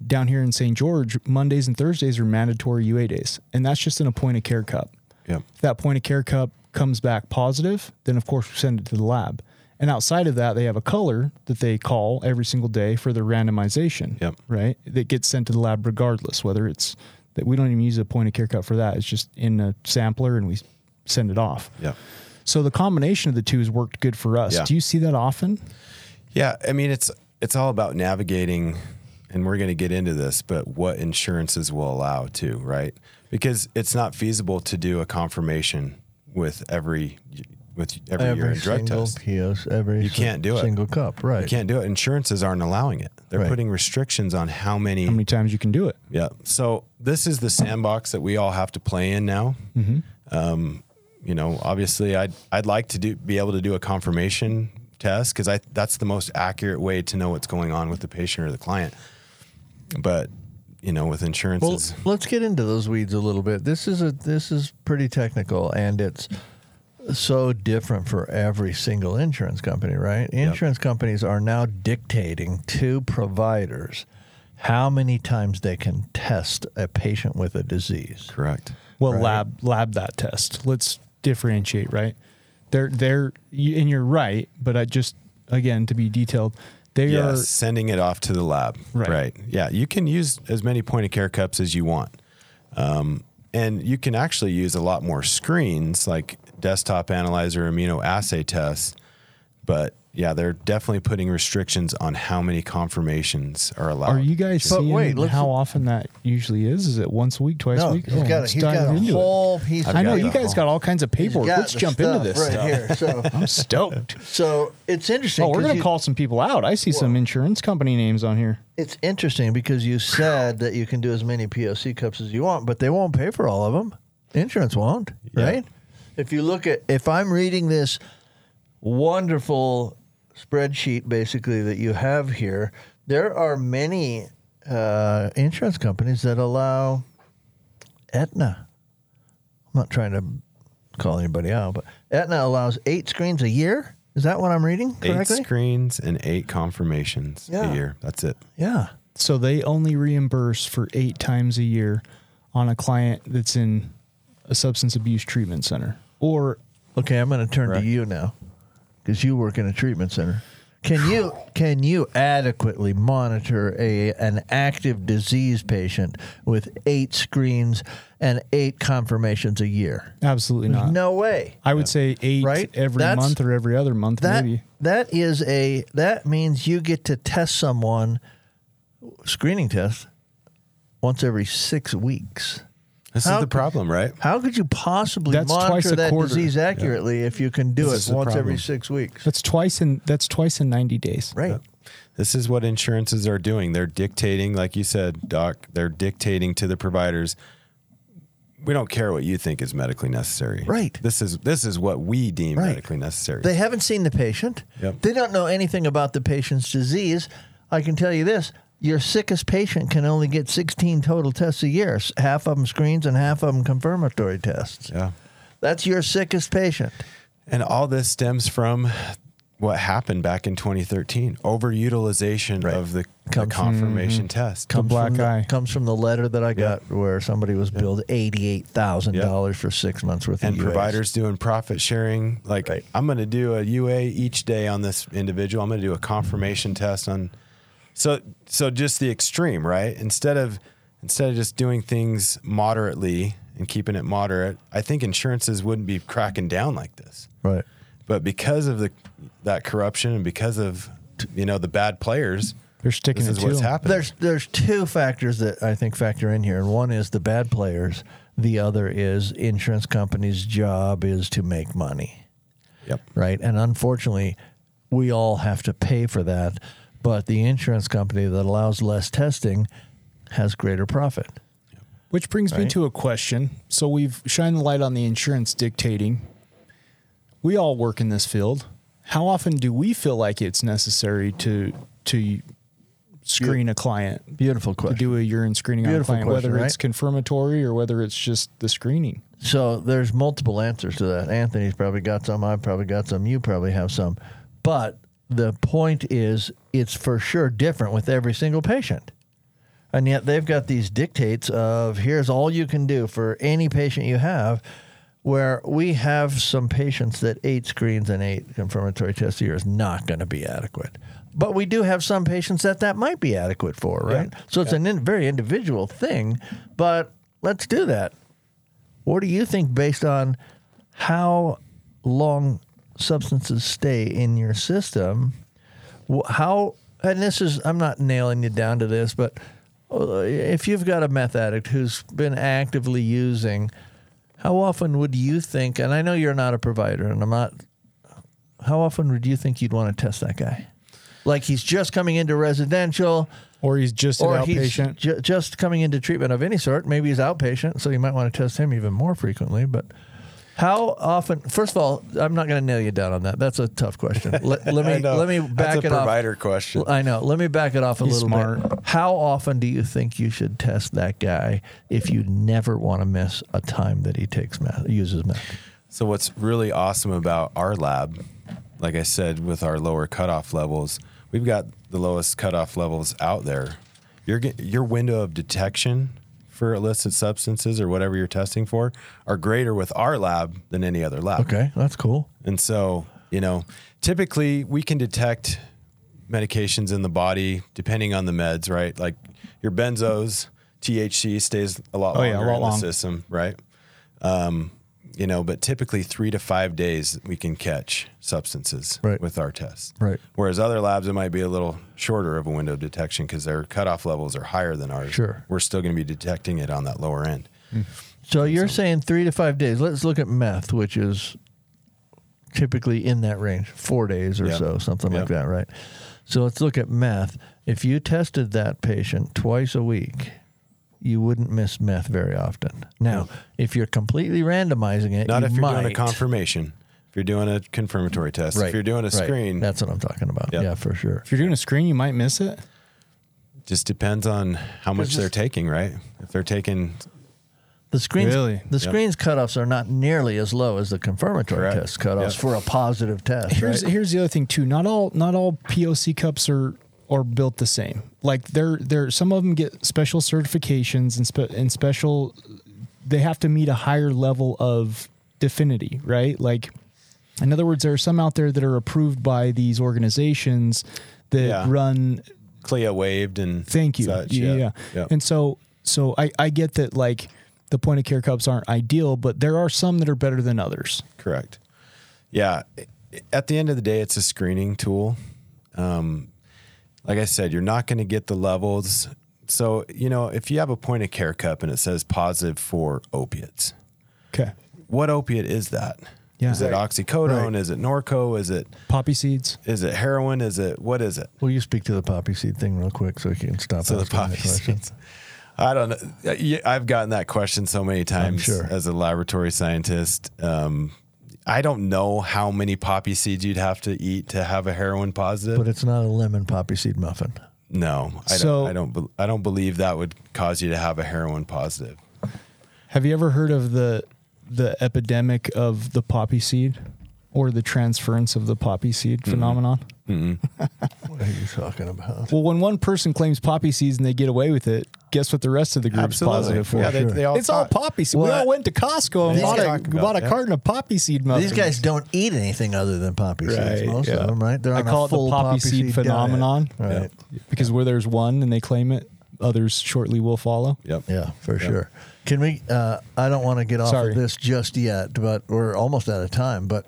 down here in St. George, Mondays and Thursdays are mandatory UA days, and that's just in a point of care cup. Yep. If that point of care cup comes back positive, then of course we send it to the lab. And outside of that, they have a color that they call every single day for their randomization. Yep. Right. That gets sent to the lab regardless, whether it's that we don't even use a point of care cup for that. It's just in a sampler and we send it off. Yep. So the combination of the two has worked good for us. Yeah. Do you see that often? Yeah, I mean it's it's all about navigating and we're going to get into this, but what insurances will allow too, right? Because it's not feasible to do a confirmation with every with every, urine drug single test. POS, every You can't do it. single cup, right? You can't do it. Insurances aren't allowing it. They're Right. putting restrictions on how many. How many times you can do it? Yeah. So this is the sandbox that we all have to play in now. Um, you know, obviously, I'd I'd like to do be able to do a confirmation test because I that's the most accurate way to know what's going on with the patient or the client. But you know, with Well, insurances, let's get into those weeds a little bit. This is a this is pretty technical, and it's so different for every single insurance company, right? Insurance companies are now dictating to providers how many times they can test a patient with a disease. Correct. Well, Right. lab lab that test. Let's differentiate, right? They're they're and you're right, but I just again to be detailed, they Yes, are sending it off to the lab. Right. right. Yeah, you can use as many point of care cups as you want. Um, and you can actually use a lot more screens like desktop analyzer, immunoassay tests. But yeah, they're definitely putting restrictions on how many confirmations are allowed. Are you guys But seeing wait, let's- how often that usually is? Is it once a week, twice a No, week? he's Oh, got, a, let's he's dive got a into it. whole piece. I know of you guys got all kinds of He's paperwork. got Let's the jump into stuff this right stuff. here. So, I'm stoked. so it's interesting. Oh, we're 'cause gonna you- call some people out. I see some insurance company names on here. It's interesting because you said that you can do as many POC cups as you want, but they won't pay for all of them. Insurance won't, right? If you look at, if I'm reading this wonderful spreadsheet basically that you have here, there are many uh, insurance companies that allow Aetna. I'm not trying to call anybody out, but Aetna allows eight screens a year. Is that what I'm reading correctly? eight screens and eight confirmations Yeah. a year? That's it. yeah. So they only reimburse for eight times a year on a client that's in a substance abuse treatment center. Or Okay, I'm going to turn Right. to you now, because you work in a treatment center. Can you can you adequately monitor a an active disease patient with eight screens and eight confirmations a year? absolutely not. No way. I would say eight Right? every That's- month or every other month, That maybe. that is a that means you get to test someone screening test once every six weeks. This How is the problem, right? How could you possibly That's twice monitor a that quarter. disease accurately if you can do This it is the once every six weeks? That's twice in that's twice in ninety days. Right. This is what insurances are doing. They're dictating, like you said, Doc, they're dictating to the providers. We don't care what you think is medically necessary. Right. This is this is what we deem Right. medically necessary. They haven't seen the patient. Yep. They don't know anything about the patient's disease. I can tell you this your sickest patient can only get 16 total tests a year, half of them screens and half of them confirmatory tests. yeah. That's your sickest patient. And all this stems from what happened back in 2013 overutilization Right. of the, the Comes- confirmation mm-hmm. test. Comes black from the, comes from the letter that I got where somebody was billed $88,000 for six months worth and of UAs. providers doing profit sharing. Like, Right. I'm going to do a UA each day on this individual. I'm going to do a confirmation test on. So, so just the extreme, right? Instead of instead of just doing things moderately and keeping it moderate, I think insurances wouldn't be cracking down like this. Right. But because of the that corruption and because of you know the bad players, They're sticking this it is to what's them. happening. There's there's two factors that I think factor in here, and one is the bad players. The other is insurance companies' job is to make money, yep. right? And unfortunately, we all have to pay for that. But the insurance company that allows less testing has greater profit. Which brings me to a question. So we've shined the light on the insurance dictating. We all work in this field. How often do we feel like it's necessary to to screen a client? Beautiful To question. do a urine screening on a client, question, whether it's confirmatory or whether it's just the screening. So there's multiple answers to that. Anthony's probably got some. I've probably got some. You probably have some. But the point is, it's for sure different with every single patient. And yet they've got these dictates of here's all you can do for any patient you have. Where we have some patients that eight screens and eight confirmatory tests a year is not going to be adequate. But we do have some patients that that might be adequate for, right? So it's a in, very individual thing. But let's do that. What do you think based on how long substances stay in your system? How, and this is, I'm not nailing you down to this, but uh, if you've got a meth addict who's been actively using, how often would you think, and I know you're not a provider, and I'm not, how often would you think you'd want to test that guy? Like he's just coming into residential, Or he's just an or he's outpatient. ju- just coming into treatment of any sort. Maybe he's outpatient, so you might want to test him even more frequently. But how often? First of all, I'm not going to nail you down on that. That's a tough question. Let, let me know. let me That's back a it off. provider question. I know. Let me back it off a He's little smart. bit. How often do you think you should test that guy if you never want to miss a time that he takes meth, uses meth? So what's really awesome about our lab, like I said, with our lower cutoff levels, we've got the lowest cutoff levels out there. Your your window of detection for illicit substances or whatever you're testing for are greater with our lab than any other lab. Okay, that's cool. And so, you know, typically we can detect medications in the body depending on the meds, right? Like your benzos, THC stays a lot Oh, longer yeah, a lot in long. the system, right? Um, you know, but typically three to five days we can catch substances Right. with our tests. Right. Whereas other labs, it might be a little shorter of a window of detection because their cutoff levels are higher than ours. Sure. We're still going to be detecting it on that lower end. Mm. So you're saying three to five days. Let's look at meth, which is typically in that range, four days or Yeah. so, something like that, right? So let's look at meth. If you tested that patient twice a week, you wouldn't miss meth very often. Now, if you're completely randomizing it, Not you if you're doing a might. confirmation. If you're doing a confirmatory test. Right, If you're doing a right. screen, That's what I'm talking about. Yep. Yeah, for sure. If you're doing a screen, you might miss it. just depends on how much they're taking, right? If they're taking The screens, Really? the screens cutoffs are not nearly as low as the confirmatory Correct. test cutoffs Yep. for a positive test. Here's right? here's the other thing too. Not all not all POC cups are are built the same. Like they're they're some of them get special certifications and spe- and special. They have to meet a higher level of definity, right? Like, in other words, there are some out there that are approved by these organizations that Yeah. run CLIA waived and Thank you. such, yeah, yeah. yeah. And so, so I, I get that like the point of care cups aren't ideal, but there are some that are better than others. Correct. Yeah. At the end of the day, it's a screening tool. Um, like I said, you're not going to get the levels. So, you know, if you have a point of care cup and it says positive for opiates, Okay. what opiate is that? Yeah. Is it Right. oxycodone? Right. Is it Norco? Is it Poppy seeds. is it heroin? Is it what is it? Will you speak to the poppy seed thing real quick so you can stop So the poppy seeds. I don't know. I've gotten that question so many times sure. as a laboratory scientist. Um, I don't know how many poppy seeds you'd have to eat to have a heroin positive. But it's not a lemon poppy seed muffin. no, I So- don't. I don't. I don't believe that would cause you to have a heroin positive. Have you ever heard of the the epidemic of the poppy seed or the transference of the poppy seed mm-hmm. phenomenon? What are you talking about? Well, when one person claims poppy seeds and they get away with it, guess what the rest of the group's positive for? Yeah, they, Sure. they all it's all talk- poppy seed. we Well, all went to Costco and these bought a, guys- bought a yeah. carton of poppy seed muffins. These guys don't eat anything other than poppy seeds. Most yeah. of them, right? They're I on a call it the full poppy seed diet. phenomenon. Right. because where there's one and they claim it, others shortly will follow. Yep. Yeah, for sure. Can we? Uh, I don't want to get off Sorry. of this just yet, but we're almost out of time. But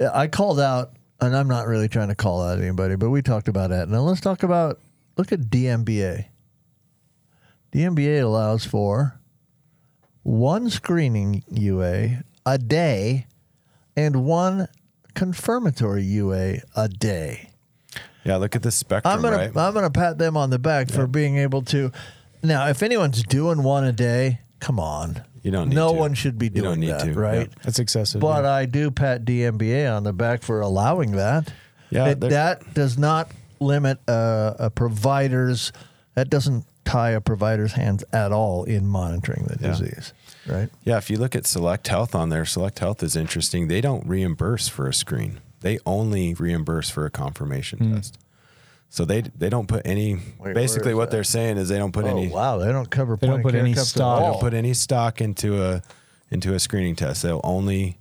I called out, and I'm not really trying to call out anybody, but we talked about that. Now let's talk about look at DMBA. DMBA allows for one screening UA a day and one confirmatory UA a day. Yeah. Look at the spectrum. I'm gonna right? I'm gonna pat them on the back for being able to. Now, if anyone's doing one a day, come on. You don't need no to. one should be You doing don't need that, to, right? yeah. That's excessive. But yeah. I do pat DMBA on the back for allowing that. Yeah, It- that does not limit uh, a provider's. That doesn't tie a provider's hands at all in monitoring the Yeah. disease, right? Yeah, if you look at Select Health on there, Select Health is interesting. They don't reimburse for a screen. They only reimburse for a confirmation test. So they they don't put any. where basically, what that? they're saying is they don't put Oh any. wow, they don't cover. They don't put any stock. They don't put any stock into a into a screening test. They'll only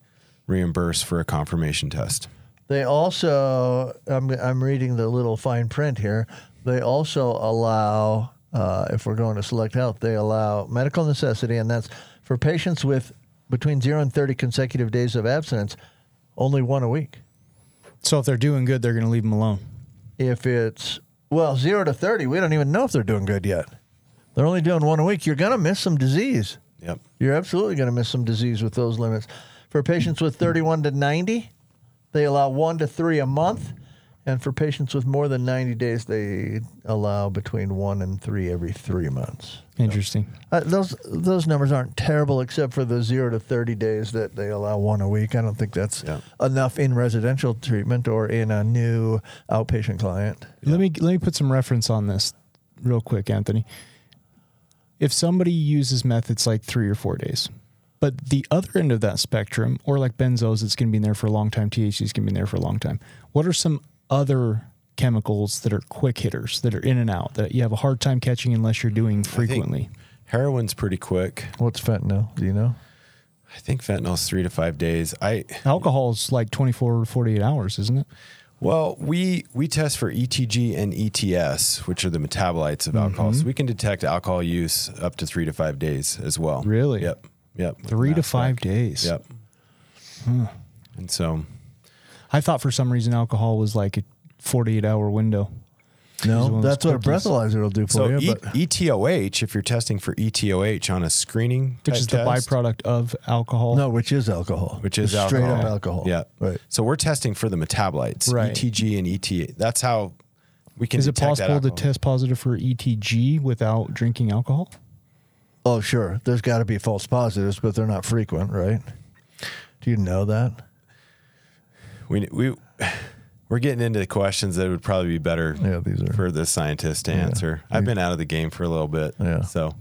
reimburse for a confirmation test. They also, I'm, I'm reading the little fine print here. They also allow, uh, if we're going to select health, they allow medical necessity, and that's for patients with between zero and 30 consecutive days of abstinence, only one a week. so if they're doing good, they're going to leave them alone. If it's, well, zero to 30, we don't even know if they're doing good yet. They're only doing one a week. You're going to miss some disease. Yep. You're absolutely going to miss some disease with those limits. For patients with 31 to 90, they allow one to three a month. And for patients with more than 90 days, they allow between one and three every three months. Interesting. Uh, those those numbers aren't terrible, except for the zero to 30 days that they allow one a week. I don't think that's Yeah. enough in residential treatment or in a new outpatient client. Let me let me put some reference on this real quick, Anthony. If somebody uses meth, it's like three or four days. But the other end of that spectrum, or like benzos, it's going to be in there for a long time. THC is going to be in there for a long time. What are some other chemicals that are quick hitters that are in and out that you have a hard time catching unless you're doing frequently? Heroin's pretty quick. What's fentanyl? Do you know? I think fentanyl's three to five days. I Alcohol is like 24 to 48 hours, isn't it? well, we we test for ETG and ETS, which are the metabolites of alcohol. Mm-hmm. So we can detect alcohol use up to three to five days as well. Really? Yep. Yep. Three to five days. Yep. And so I thought for some reason alcohol was like a 48 hour window. No, that's what a breathalyzer will do for so you. e- but ETOH, if you're testing for ETOH on a screening, Which type is the test, byproduct of alcohol. no, which is alcohol. which is Just straight up alcohol. Yeah. Right. So we're testing for the metabolites, Right. ETG and ETA. That's how we can. Is it detect that possible to test positive for ETG without drinking alcohol? Oh, sure. There's got to be false positives, but they're not frequent, right? Do you know that? We we we're getting into questions that would probably be better Yeah, these are- for the scientist to answer. I've been out of the game for a little bit, Yeah. So,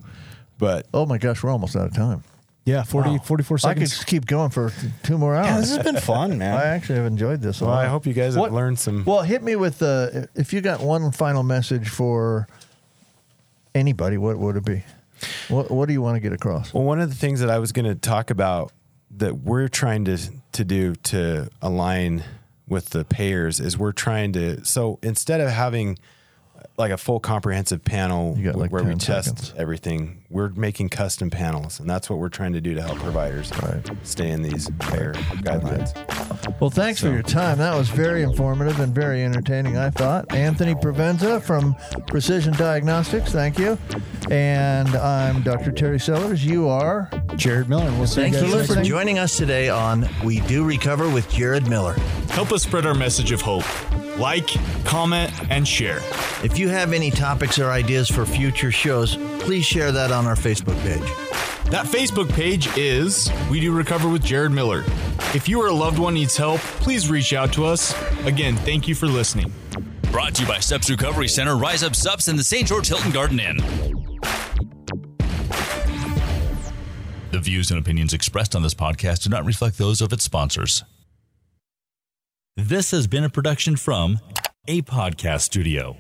but Oh my gosh, we're almost out of time. Yeah, 40, 44 I could seconds. just keep going for two more hours. yeah, this has been fun, man. I actually have enjoyed this. a well, lot. I hope you guys have What- learned some. Well, hit me with uh, if you got one final message for anybody, what would it be? What What do you want to get across? Well, one of the things that I was going to talk about that we're trying to to do to align with the payers is we're trying to so instead of having like a full comprehensive panel You got like where we 10 test seconds. everything, we're making custom panels, and that's what we're trying to do to help providers Right. stay in these payer guidelines. Well, thanks for your time. That was very informative and very entertaining, I thought. Anthony Provenza from Precision Diagnostics, thank you. And I'm Dr. Terry Sellers. You are. Jared Miller. We'll see Thanks you for guys next listening. week. Joining us today on We Do Recover with Jared Miller. Help us spread our message of hope. Like, comment, and share. If you have any topics or ideas for future shows, please share that on our Facebook page. That Facebook page is We Do Recover with Jared Miller. If you or a loved one needs help, please reach out to us. Again, thank you for listening. Brought to you by Steps Recovery Center, Rise Up Sups, and the St. George Hilton Garden Inn. The views and opinions expressed on this podcast do not reflect those of its sponsors. This has been a production from a podcast studio.